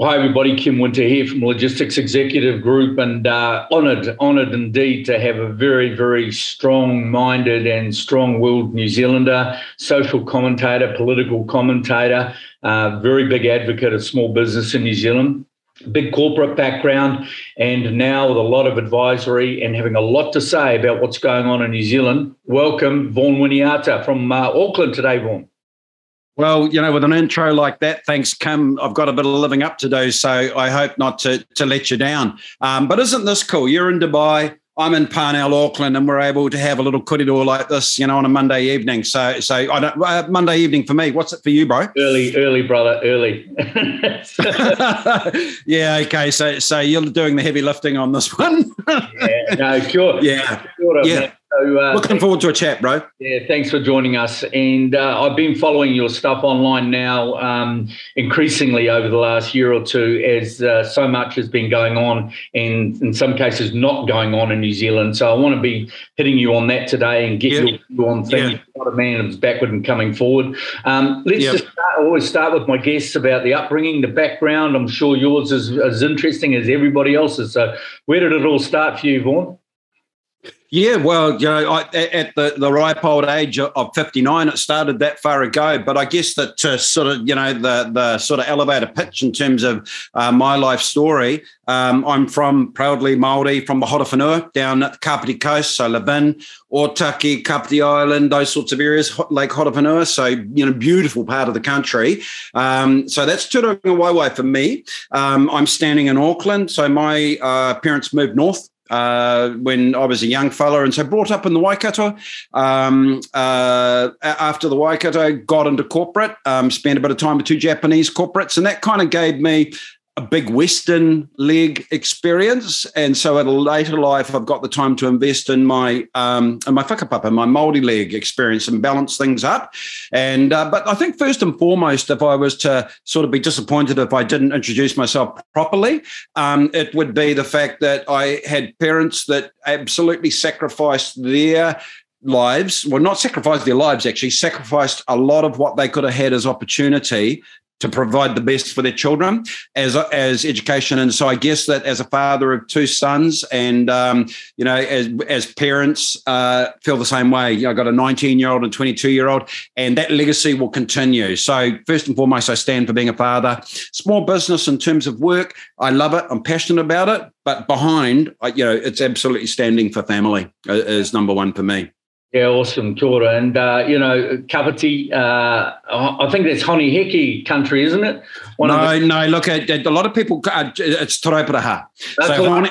Hi, everybody. Kim Winter here from Logistics Executive Group, and uh, honoured, honoured indeed to have a very, very strong-minded and strong-willed New Zealander, social commentator, political commentator, uh, very big advocate of small business in New Zealand. Big corporate background, and now with a lot of advisory and having a lot to say about what's going on in New Zealand. Welcome, Vaughan Winiata from uh, Auckland today, Vaughan. Well, you know, with an intro like that, thanks, Kim. I've got a bit of living up to do, so I hope not to to let you down. Um, but isn't this cool? You're in Dubai. I'm in Parnell, Auckland, and we're able to have a little korero like this, you know, on a Monday evening. So, so I don't uh, Monday evening for me. What's it for you, bro? Early, early, brother, early. yeah. Okay. So, so you're doing the heavy lifting on this one. yeah. No. Sure. Yeah. Sure, yeah. Man. So, uh, Looking forward to a chat, bro. Yeah, thanks for joining us. And uh, I've been following your stuff online now um, increasingly over the last year or two as uh, so much has been going on and in some cases not going on in New Zealand. So I want to be hitting you on that today and get yep. view on things. Yeah. Not a man who's backward and coming forward. Um, let's yep. just start, always start with my guests about the upbringing, the background. I'm sure yours is as interesting as everybody else's. So where did it all start for you, Vaughan? Yeah, well, you know, I, at the, the ripe old age of 59, it started that far ago. But I guess that to sort of, you know, the, the sort of elevator pitch in terms of uh, my life story, um, I'm from proudly Māori from the Horowhenua down at the Kapiti Coast, so Levin, Otaki, Kapiti Island, those sorts of areas, Lake Horowhenua. So, you know, beautiful part of the country. Um, so that's Turangawaewae Waiwai for me. Um, I'm standing in Auckland. So my uh, parents moved north uh, when I was a young fella, and so brought up in the Waikato. Um, uh, after the Waikato, got into corporate, um, spent a bit of time with two Japanese corporates, and that kind of gave me a big Western leg experience, and so at a later life, I've got the time to invest in my um, in my whakapapa, my Maori leg experience, and balance things up. And uh, but I think first and foremost, if I was to sort of be disappointed if I didn't introduce myself properly, um, it would be the fact that I had parents that absolutely sacrificed their lives, well, not sacrificed their lives, actually, sacrificed a lot of what they could have had as opportunity to provide the best for their children as as education. And so I guess that as a father of two sons, and um, you know, as as parents, uh, feel the same way. You know, I got a 19 year old and 22 year old, and that legacy will continue. So first and foremost, I stand for being a father. Small business in terms of work, I love it. I'm passionate about it. But behind, you know, it's absolutely standing for family is number one for me. Yeah, awesome, Kia And, uh, you know, Kapiti, uh, I think that's Hone Heke country, isn't it? One no, the- no, look, at a lot of people, uh, it's Te Rauparaha. So Hone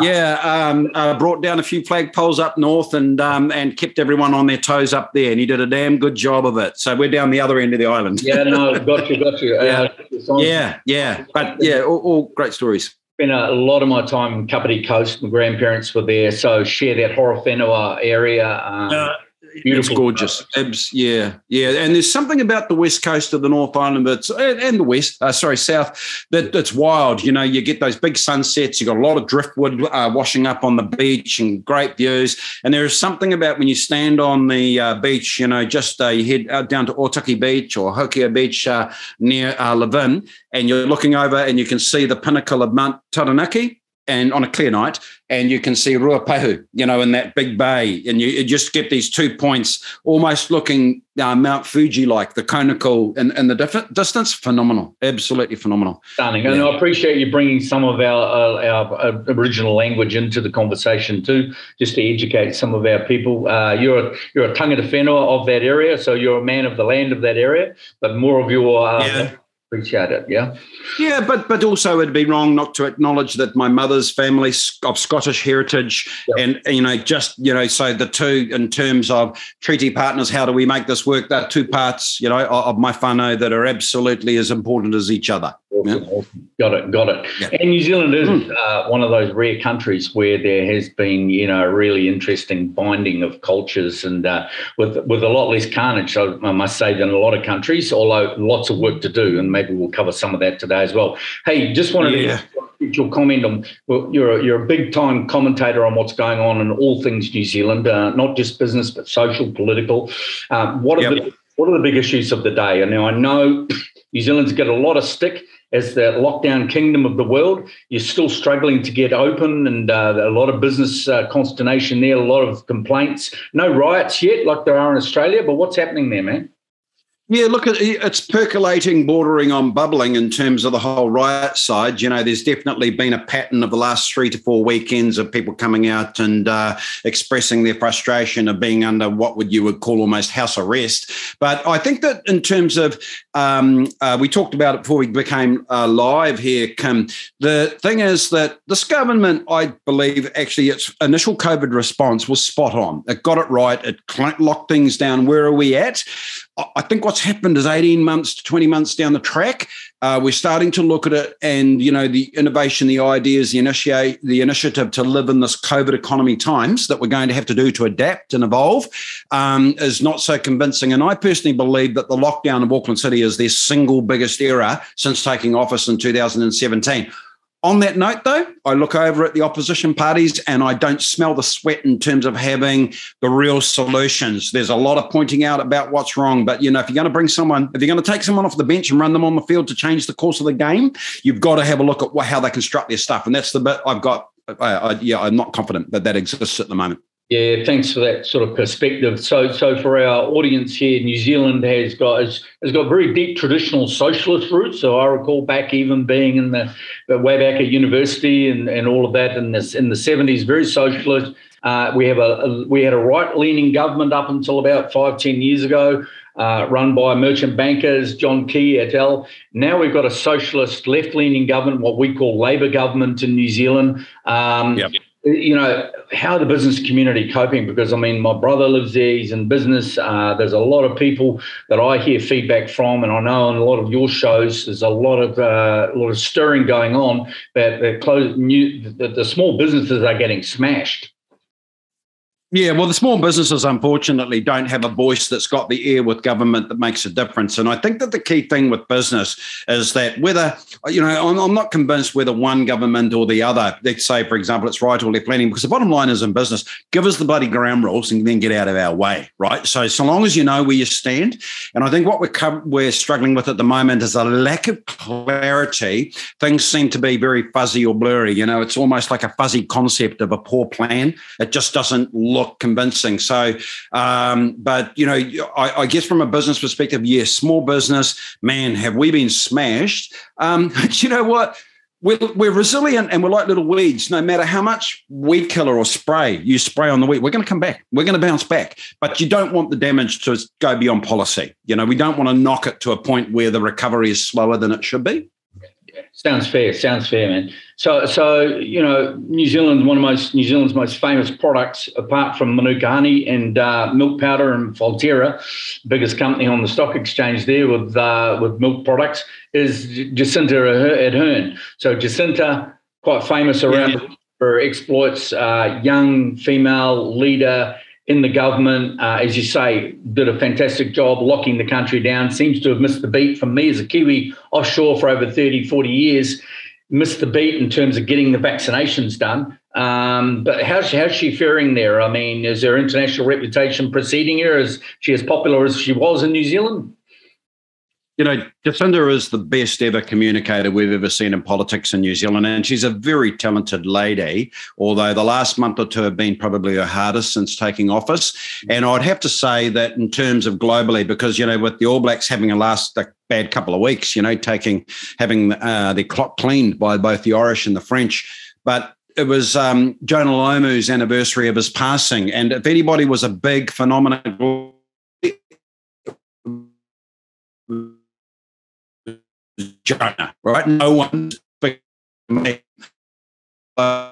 yeah, um, uh, brought down a few flagpoles up north and um, and kept everyone on their toes up there. And he did a damn good job of it. So we're down the other end of the island. Yeah, no, got you, got you. yeah, uh, yeah, yeah. But yeah, all, all great stories spent a lot of my time in Kapiti Coast. My grandparents were there, so share that Horowhenua area. Um, uh, Beautiful. Gorgeous. Abs, yeah, yeah. And there's something about the west coast of the North Island that's and the west, uh, sorry, south, that that's wild. You know, you get those big sunsets. You got a lot of driftwood uh, washing up on the beach and great views. And there is something about when you stand on the uh, beach. You know, just uh, you head out down to Otaki Beach or Hokio Beach uh, near uh, Levin, and you're looking over and you can see the pinnacle of Mount Taranaki and on a clear night, and you can see Ruapehu, you know, in that big bay, and you, you just get these two points, almost looking uh, Mount Fuji like the conical and, and the diff- distance, phenomenal, absolutely phenomenal. Stunning, yeah. and I appreciate you bringing some of our, uh, our uh, original language into the conversation too, just to educate some of our people. Uh, you're a, you're a tangata whenua of that area, so you're a man of the land of that area, but more of your uh, yeah appreciate it. Yeah. Yeah, but but also it'd be wrong not to acknowledge that my mother's family of Scottish heritage, yep. and you know, just you know, so the two in terms of treaty partners, how do we make this work? There are two parts, you know, of my whānau that are absolutely as important as each other. Awesome, yeah. awesome. Got it, got it. Yeah. And New Zealand is mm. uh, one of those rare countries where there has been, you know, a really interesting binding of cultures and uh, with with a lot less carnage, I must say, than a lot of countries. Although lots of work to do, and maybe we'll cover some of that today as well. Hey, just wanted yeah. to get your comment on. Well, you're a, you're a big time commentator on what's going on in all things New Zealand, uh, not just business but social, political. Um, what are yep. the what are the big issues of the day? And now I know New Zealand's got a lot of stick as the lockdown kingdom of the world. You're still struggling to get open, and uh, a lot of business uh, consternation there, a lot of complaints. No riots yet, like there are in Australia, but what's happening there, man? Yeah, look, it's percolating, bordering on bubbling in terms of the whole riot side. You know, there's definitely been a pattern of the last three to four weekends of people coming out and uh, expressing their frustration of being under what would you would call almost house arrest. But I think that in terms of, um, uh, we talked about it before we became uh, live here, Kim. The thing is that this government, I believe, actually its initial COVID response was spot on. It got it right. It locked things down. Where are we at? I think what's happened is 18 months to 20 months down the track, uh, we're starting to look at it and, you know, the innovation, the ideas, the initiate, the initiative to live in this COVID economy times that we're going to have to do to adapt and evolve um, is not so convincing. And I personally believe that the lockdown of Auckland City is their single biggest error since taking office in 2017. On that note, though, I look over at the opposition parties and I don't smell the sweat in terms of having the real solutions. There's a lot of pointing out about what's wrong, but you know, if you're going to bring someone, if you're going to take someone off the bench and run them on the field to change the course of the game, you've got to have a look at how they construct their stuff, and that's the bit I've got. I, I, yeah, I'm not confident that that exists at the moment. Yeah, thanks for that sort of perspective. So, so for our audience here, New Zealand has got has, has got very deep traditional socialist roots. So I recall back even being in the, way back at university and, and all of that in the in the seventies, very socialist. Uh, we have a, a, we had a right leaning government up until about five ten years ago. Uh, run by merchant bankers, John Key et al. Now we've got a socialist left leaning government, what we call Labour government in New Zealand. Um, yep you know, how the business community coping? Because I mean, my brother lives there; he's in business. Uh, there's a lot of people that I hear feedback from, and I know on a lot of your shows, there's a lot of uh, a lot of stirring going on. That the close new the, the small businesses are getting smashed. Yeah, well, the small businesses unfortunately don't have a voice that's got the ear with government that makes a difference. And I think that the key thing with business is that whether, you know, I'm, I'm not convinced whether one government or the other, let's say, for example, it's right or left leaning, because the bottom line is in business, give us the bloody ground rules and then get out of our way, right? So, so long as you know where you stand. And I think what we're, we're struggling with at the moment is a lack of clarity. Things seem to be very fuzzy or blurry. You know, it's almost like a fuzzy concept of a poor plan. It just doesn't look convincing. So, um, but you know, I, I, guess from a business perspective, yes, small business, man, have we been smashed? Um, you know what? We're, we're resilient and we're like little weeds. No matter how much weed killer or spray you spray on the weed, we're going to come back. We're going to bounce back. But you don't want the damage to go beyond policy. You know, we don't want to knock it to a point where the recovery is slower than it should be. Sounds fair. Sounds fair, man. So, so you know, New Zealand, one of most New Zealand's most famous products, apart from Manuka honey and uh, milk powder and Fonterra, biggest company on the stock exchange there with uh, with milk products, is Jacinda Ardern. So Jacinda, quite famous around yeah. for exploits, uh, young female leader in the government, uh, as you say, did a fantastic job locking the country down. Seems to have missed the beat from me as a Kiwi offshore for over 30, 40 years. Missed the beat in terms of getting the vaccinations done. Um, but how's, how's she faring there? I mean, is her international reputation preceding her? Is she as popular as she was in New Zealand? You know, Jacinda is the best ever communicator we've ever seen in politics in New Zealand. And she's a very talented lady, although the last month or two have been probably her hardest since taking office. And I'd have to say that in terms of globally, because, you know, with the All Blacks having a last a bad couple of weeks, you know, taking, having uh, their clock cleaned by both the Irish and the French. But it was um, Jonah Lomu's anniversary of his passing. And if anybody was a big phenomenon, Jonah, right? No one's uh,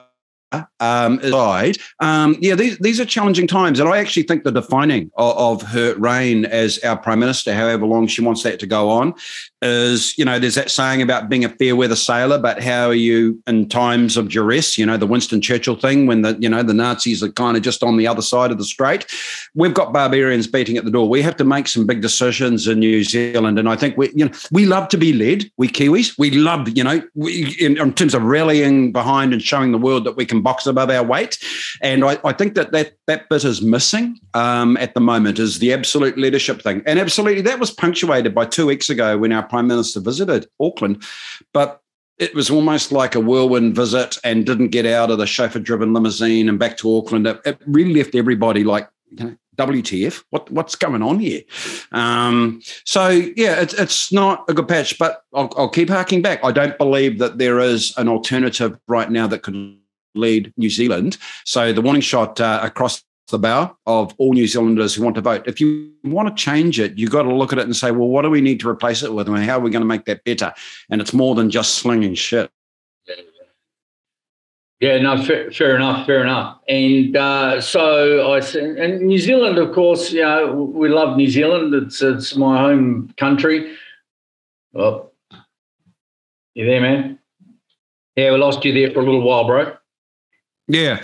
um, aside, um, yeah, these, these are challenging times. And I actually think the defining of, of, her reign as our prime minister, however long she wants that to go on, is, you know, there's that saying about being a fair weather sailor, but how are you in times of duress? You know, the Winston Churchill thing when the, you know, the Nazis are kind of just on the other side of the strait. We've got barbarians beating at the door. We have to make some big decisions in New Zealand. And I think we, you know, we love to be led, we Kiwis. We love, you know, we, in, in terms of rallying behind and showing the world that we can box above our weight. And I, I think that, that that bit is missing um, at the moment is the absolute leadership thing. And absolutely, that was punctuated by two weeks ago when our Prime Minister visited Auckland. But it was almost like a whirlwind visit and didn't get out of the chauffeur driven limousine and back to Auckland. It, it really left everybody like, you know, WTF? What what's going on here? Um, so yeah, it's it's not a good patch, but I'll, I'll keep harking back. I don't believe that there is an alternative right now that could lead New Zealand. So the warning shot uh, across the bow of all New Zealanders who want to vote. If you want to change it, you've got to look at it and say, well, what do we need to replace it with, and how are we going to make that better? And it's more than just slinging shit. Yeah, no, fair, fair enough, fair enough. And uh, so I said, and New Zealand, of course, you know, we love New Zealand. It's it's my home country. Oh, you there, man? Yeah, we lost you there for a little while, bro. Yeah.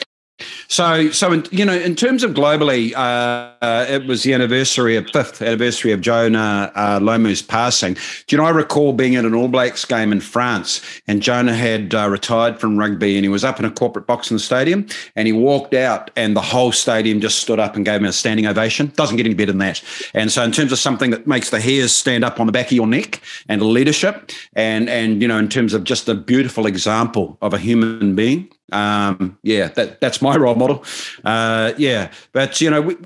So, so in, you know, in terms of globally, uh, uh, it was the anniversary of fifth anniversary of Jonah uh, Lomu's passing. Do you know? I recall being at an All Blacks game in France, and Jonah had uh, retired from rugby, and he was up in a corporate box in the stadium, and he walked out, and the whole stadium just stood up and gave him a standing ovation. Doesn't get any better than that. And so, in terms of something that makes the hairs stand up on the back of your neck, and leadership, and and you know, in terms of just a beautiful example of a human being um, yeah, that that's my role model. Uh, yeah, but you know, we,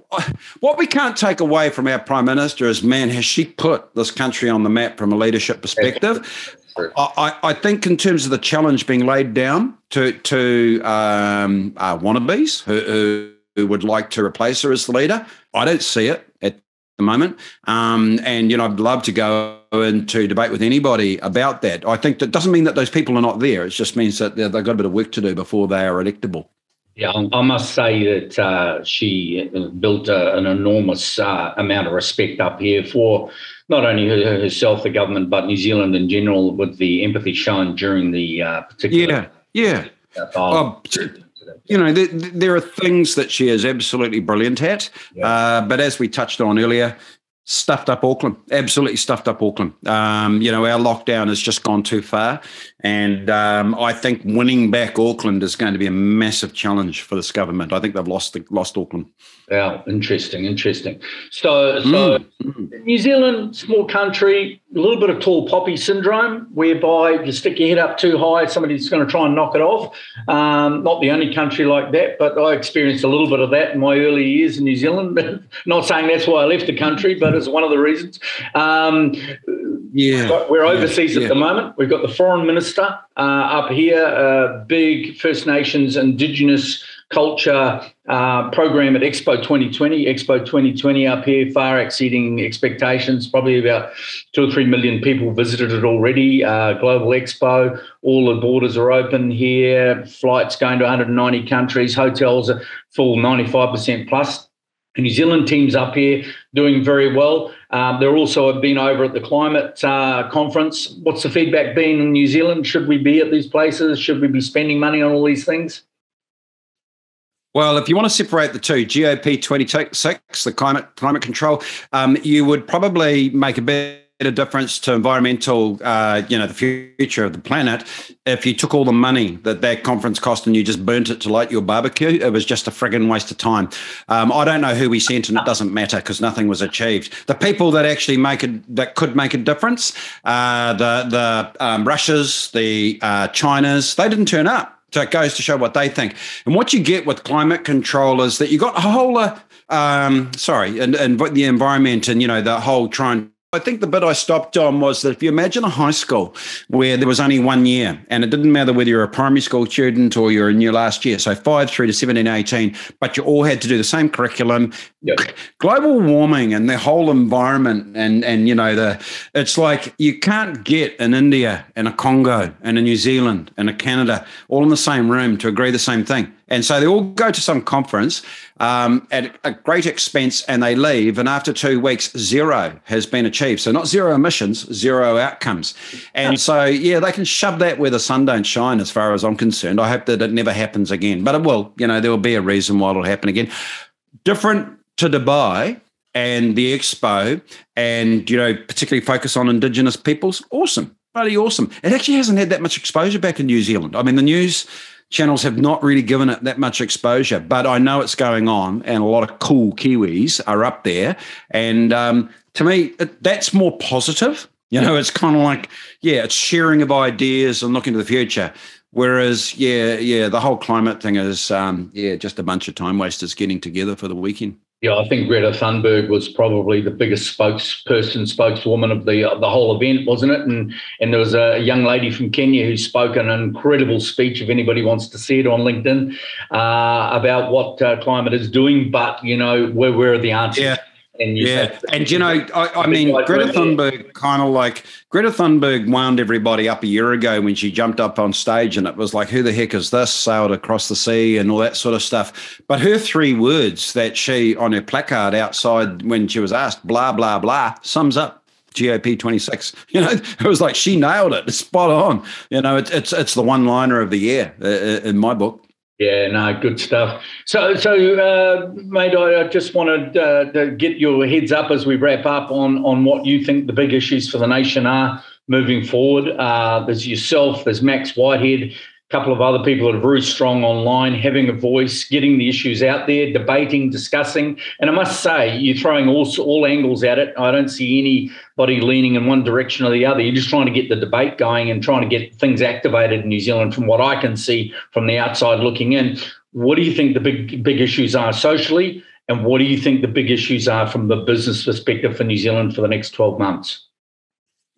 what we can't take away from our prime minister is, man, has she put this country on the map from a leadership perspective? I, I think in terms of the challenge being laid down to to um, uh, wannabes who, who would like to replace her as the leader, I don't see it at the moment. Um, and, you know, I'd love to go into debate with anybody about that. I think that doesn't mean that those people are not there. It just means that they've got a bit of work to do before they are electable. Yeah, I must say that uh, she built a, an enormous uh, amount of respect up here for not only herself, the government, but New Zealand in general, with the empathy shown during the uh, particular. Yeah, yeah. Oh, you know, there, there, are things that she is absolutely brilliant at. Yeah. Uh, but as we touched on earlier, stuffed up Auckland, absolutely stuffed up Auckland. Um, you know, our lockdown has just gone too far. And um, I think winning back Auckland is going to be a massive challenge for this government. I think they've lost the, lost Auckland. Yeah, interesting, interesting. So, so mm. New Zealand, small country, a little bit of tall poppy syndrome, whereby you stick your head up too high, somebody's going to try and knock it off. Um, not the only country like that, but I experienced a little bit of that in my early years in New Zealand. not saying that's why I left the country, but it's one of the reasons. Um, yeah, we're overseas yeah, at the moment. We've got the foreign minister uh, up here, a big First Nations Indigenous culture uh, program at Expo 2020. Expo 2020 up here, far exceeding expectations. Probably about two or three million people visited it already. Uh, Global Expo, all the borders are open here. Flights going to 190 countries. Hotels are full 95% plus. New Zealand teams up here doing very well. Um, they're also have been over at the climate uh, conference. What's the feedback been in New Zealand? Should we be at these places? Should we be spending money on all these things? Well, if you want to separate the two, COP 26, the climate climate control, um, you would probably make a bit a difference to environmental, uh, you know, the future of the planet. If you took all the money that that conference cost and you just burnt it to light your barbecue, it was just a frigging waste of time. Um, I don't know who we sent, and it doesn't matter because nothing was achieved. The people that actually make it, that could make a difference, uh, the the um, Russias, the uh, Chinas, they didn't turn up. So it goes to show what they think. And what you get with climate control is that you got a whole, uh, um, sorry, and, and the environment and, you know, the whole trying I think the bit I stopped on was that if you imagine a high school where there was only one year, and it didn't matter whether you're a primary school student or you're in your last year, so five through to 17, 18, but you all had to do the same curriculum. Yep. Global warming and the whole environment, and and you know the, it's like you can't get in India and a Congo and a New Zealand and a Canada all in the same room to agree the same thing. And so they all go to some conference um, at a great expense and they leave. And after two weeks, zero has been achieved. So not zero emissions, zero outcomes. And so, yeah, they can shove that where the sun don't shine as far as I'm concerned. I hope that it never happens again. But it will, you know, there will be a reason why it'll happen again. Different to Dubai and the expo and, you know, particularly focus on Indigenous peoples. Awesome. Bloody awesome. It actually hasn't had that much exposure back in New Zealand. I mean, the news channels have not really given it that much exposure. But I know it's going on, and a lot of cool Kiwis are up there. And um, to me, that's more positive. You know, it's kind of like, yeah, it's sharing of ideas and looking to the future. Whereas, yeah, yeah, the whole climate thing is, um, yeah, just a bunch of time wasters getting together for the weekend. Yeah, I think Greta Thunberg was probably the biggest spokesperson, spokeswoman of the the whole event, wasn't it? And and there was a young lady from Kenya who spoke an incredible speech. If anybody wants to see it on LinkedIn, uh, about what uh, climate is doing, but you know, where where are the answers? Yeah. And yeah, and you know, I, I mean, Greta Thunberg kind of like Greta Thunberg wound everybody up a year ago when she jumped up on stage, and it was like, "Who the heck is this?" Sailed across the sea and all that sort of stuff. But her three words that she on her placard outside when she was asked, "blah blah blah," sums up COP 26. You know, it was like she nailed it, spot on. You know, it, it's it's the one liner of the year uh, uh, in my book. Yeah, no, good stuff. So, so uh, mate, I, just wanted uh, to get your heads up as we wrap up on on what you think the big issues for the nation are moving forward. Uh, there's yourself, there's Max Whitehead, couple of other people that are very strong online, having a voice, getting the issues out there, debating, discussing. And I must say, you're throwing all, all angles at it. I don't see anybody leaning in one direction or the other. You're just trying to get the debate going and trying to get things activated in New Zealand from what I can see from the outside looking in. What do you think the big big issues are socially? And what do you think the big issues are from the business perspective for New Zealand for the next 12 months?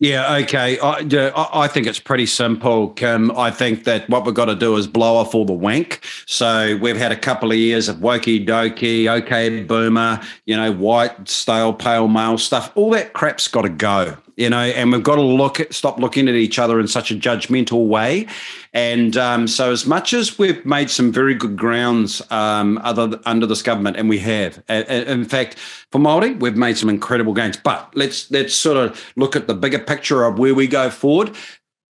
Yeah, okay. I, I think it's pretty simple, Kim. I think that what we've got to do is blow off all the wank. So we've had a couple of years of wokey dokey, okay, boomer, you know, white, stale, pale male stuff. All that crap's got to go you know, and we've got to look at, stop looking at each other in such a judgmental way. And um, so, as much as we've made some very good grounds um, other under this government, and we have, in fact, for Maori, we've made some incredible gains. But let's let's sort of look at the bigger picture of where we go forward.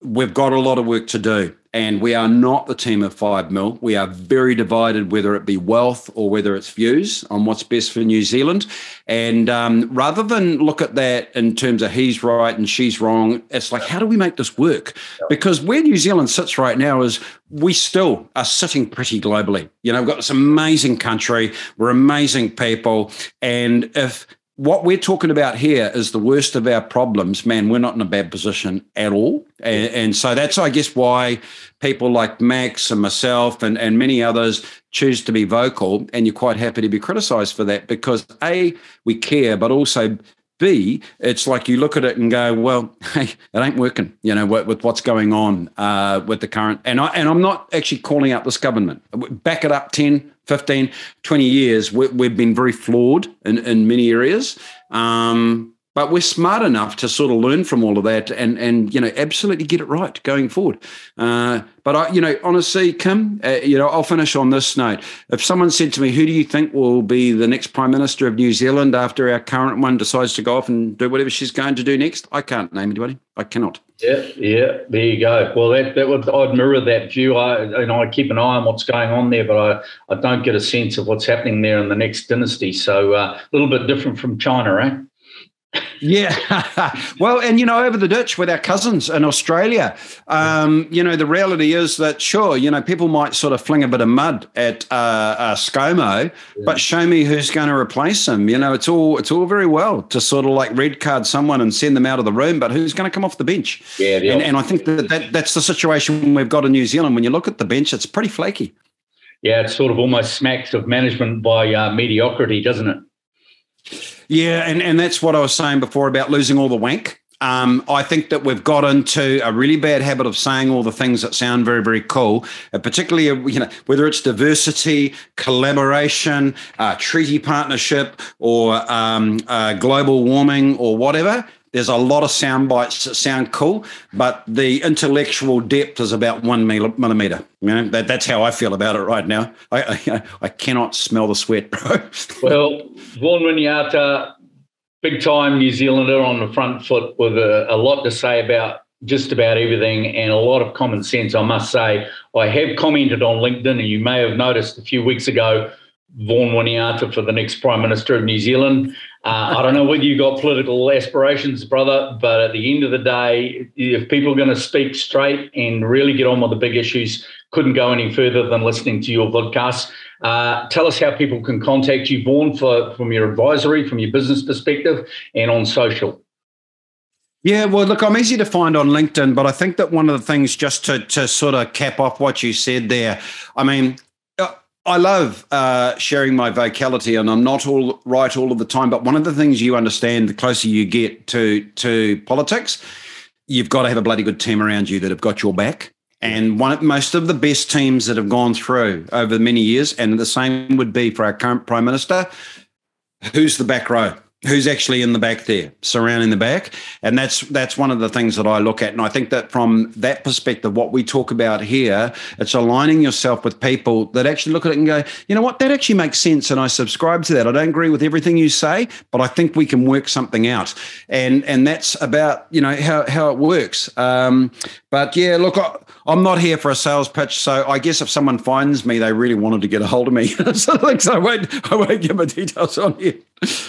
We've got a lot of work to do. And we are not the team of five mil. We are very divided, whether it be wealth or whether it's views on what's best for New Zealand. And um, rather than look at that in terms of he's right and she's wrong, it's like, how do we make this work? Because where New Zealand sits right now is we still are sitting pretty globally. You know, we've got this amazing country, we're amazing people. And if what we're talking about here is the worst of our problems, man, we're not in a bad position at all. And, and, so that's, I guess, why people like Max and myself and, and many others choose to be vocal. And you're quite happy to be criticized for that because A, we care, but also B, it's like you look at it and go, well, hey, it ain't working, you know, with, with what's going on uh, with the current. And, I, and I'm not actually calling out this government. Back it up 10, 15, 20 years, we, have been very flawed in, in many areas. Um, but we're smart enough to sort of learn from all of that and and you know absolutely get it right going forward. Uh, but I, you know, honestly, Kim, uh, you know, I'll finish on this note. If someone said to me, "Who do you think will be the next prime minister of New Zealand after our current one decides to go off and do whatever she's going to do next?" I can't name anybody. I cannot. Yeah, yeah. There you go. Well, that that would I'd mirror that view. I know I keep an eye on what's going on there, but I I don't get a sense of what's happening there in the next dynasty. So uh, a little bit different from China, eh? Yeah. well, and you know, over the ditch with our cousins in Australia, um, you know, the reality is that sure, you know, people might sort of fling a bit of mud at uh, uh, ScoMo, yeah. but show me who's going to replace him. You know, it's all it's all very well to sort of like red card someone and send them out of the room, but who's going to come off the bench? Yeah. And, and I think that, that that's the situation we've got in New Zealand. When you look at the bench, it's pretty flaky. Yeah, it sort of almost smacks of management by uh, mediocrity, doesn't it? Yeah, and, and that's what I was saying before about losing all the wank. Um, I think that we've got into a really bad habit of saying all the things that sound very, very cool, uh, particularly uh, you know whether it's diversity, collaboration, uh, treaty partnership, or um, uh, global warming, or whatever. There's a lot of sound bites that sound cool, but the intellectual depth is about one millimeter. You know, that, that's how I feel about it right now. I, I, I cannot smell the sweat, bro. well, Vaughan Winiata, big time New Zealander on the front foot with a, a lot to say about just about everything and a lot of common sense, I must say. I have commented on LinkedIn, and you may have noticed a few weeks ago Vaughan Winiata for the next Prime Minister of New Zealand. Uh, I don't know whether you've got political aspirations, brother, but at the end of the day, if people are going to speak straight and really get on with the big issues, couldn't go any further than listening to your podcast. Uh, tell us how people can contact you, Vaughan, for, from your advisory, from your business perspective, and on social. Yeah, well, look, I'm easy to find on LinkedIn, but I think that one of the things, just to, to sort of cap off what you said there, I mean, I love uh, sharing my vocality, and I'm not all right all of the time. But one of the things you understand, the closer you get to to politics, you've got to have a bloody good team around you that have got your back. And one, of, most of the best teams that have gone through over many years, and the same would be for our current prime minister. Who's the back row? Who's actually in the back there, surrounding the back, and that's that's one of the things that I look at. And I think that from that perspective, what we talk about here, it's aligning yourself with people that actually look at it and go, you know what, that actually makes sense, and I subscribe to that. I don't agree with everything you say, but I think we can work something out, and and that's about you know how how it works. Um, but yeah, look. I, I'm not here for a sales pitch, so I guess if someone finds me, they really wanted to get a hold of me. so, so I won't, I won't give my details on here.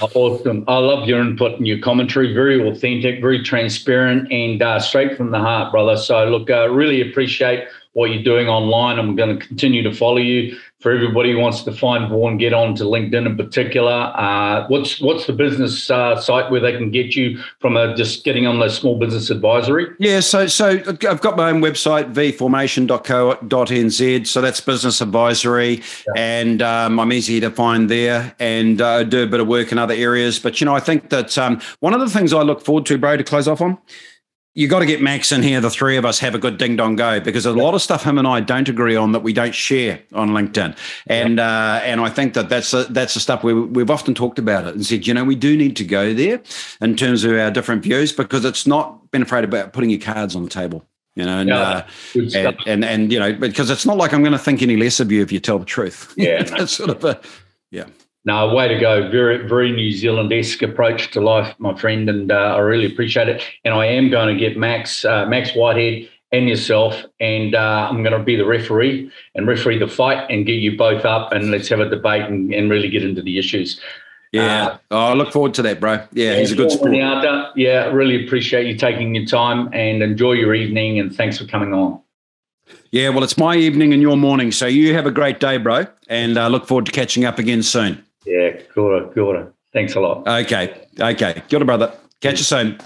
Awesome. I love your input and your commentary. Very authentic, very transparent, and uh, straight from the heart, brother. So, look, uh, really appreciate what you're doing online. I'm going to continue to follow you for everybody who wants to find Vaughan, get on to LinkedIn in particular. Uh, what's what's the business uh, site where they can get you from a, just getting on the small business advisory? Yeah, so so I've got my own website, vformation.co.nz. So that's business advisory, yeah. and um, I'm easy to find there, and uh, do a bit of work in other areas. But you know, I think that um, one of the things I look forward to, bro, to close off on you got to get Max in here. The three of us have a good ding dong go because a lot of stuff him and I don't agree on that we don't share on LinkedIn, and uh, and I think that that's a, that's the stuff we we've often talked about it and said you know we do need to go there in terms of our different views because it's not been afraid about putting your cards on the table. You know, and, yeah, uh, and, and, and you know because it's not like I'm going to think any less of you if you tell the truth. Yeah, that's sort of a yeah. No, way to go. Very, very New Zealand esque approach to life, my friend. And uh, I really appreciate it. And I am going to get Max, uh, Max Whitehead and yourself, and uh, I'm going to be the referee and referee the fight and get you both up and let's have a debate and, and really get into the issues. Yeah. Uh, oh, I look forward to that, bro. Yeah, he's a good sport. Yeah, really appreciate you taking your time and enjoy your evening. And thanks for coming on. Yeah, well, it's my evening and your morning. So you have a great day, bro. And I uh, look forward to catching up again soon. Yeah, kia ora. Thanks a lot. Okay, okay. Kia ora, brother. Catch you soon.